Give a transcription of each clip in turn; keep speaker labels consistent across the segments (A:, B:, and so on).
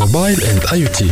A: موبايل اند اي تي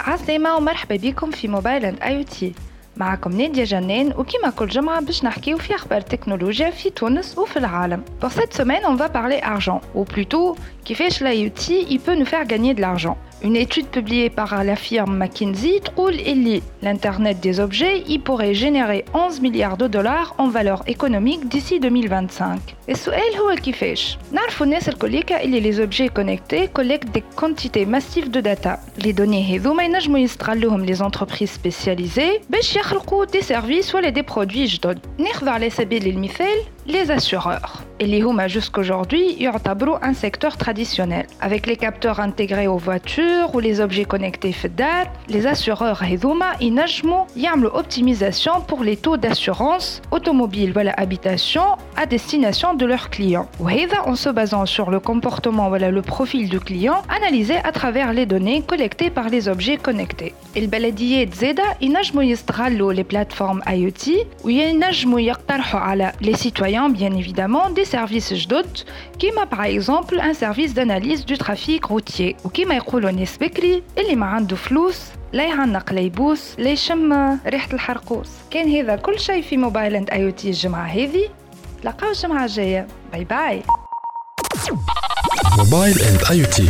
B: عسلامة ومرحبا بكم في موبايل اند اي تي معكم نادية جنان وكيما كل جمعة باش نحكيو في أخبار التكنولوجيا في تونس وفي العالم. Pour cette semaine, on va parler argent, ou plutôt كيفاش l'IoT il peut nous faire gagner de l'argent. Une étude publiée par la firme McKinsey trouve que l'Internet des objets il pourrait générer 11 milliards de dollars en valeur économique d'ici 2025. Et السؤال هو كيفاش؟ نعرفوا الناس الكوليكا اللي les objets connectés collectent des quantités massives de data. Les données هذوما ينجموا يستغلوهم les entreprises spécialisées باش يخلقوا des services ولا des produits جدد. ناخذ على سبيل المثال les assureurs. اللي هما jusqu'aujourd'hui يعتبروا un secteur traditionnel. Avec les capteurs intégrés aux voitures voitures ou les objets connectés FEDAR, les assureurs Hezuma et Najmo l'optimisation optimisation pour les taux d'assurance automobile ou la habitation à destination de leurs clients. Ou en se basant sur le comportement ou le profil du client analysé à travers les données collectées par les objets connectés. Il baladie Zeda et Najmo les plateformes IoT ou Najmo les citoyens bien évidemment des services JDOT qui m'a par exemple un service d'analyse du trafic routier ou qui m'a ناس بكري اللي ما عنده فلوس لا يعنق لا يبوس لا يشم ريحة الحرقوس. كان هذا كل شيء في موبايل أند آي تي الجمعة هذه. تلقاو الجمعة الجاية. باي باي.
A: موبايل أند آي تي.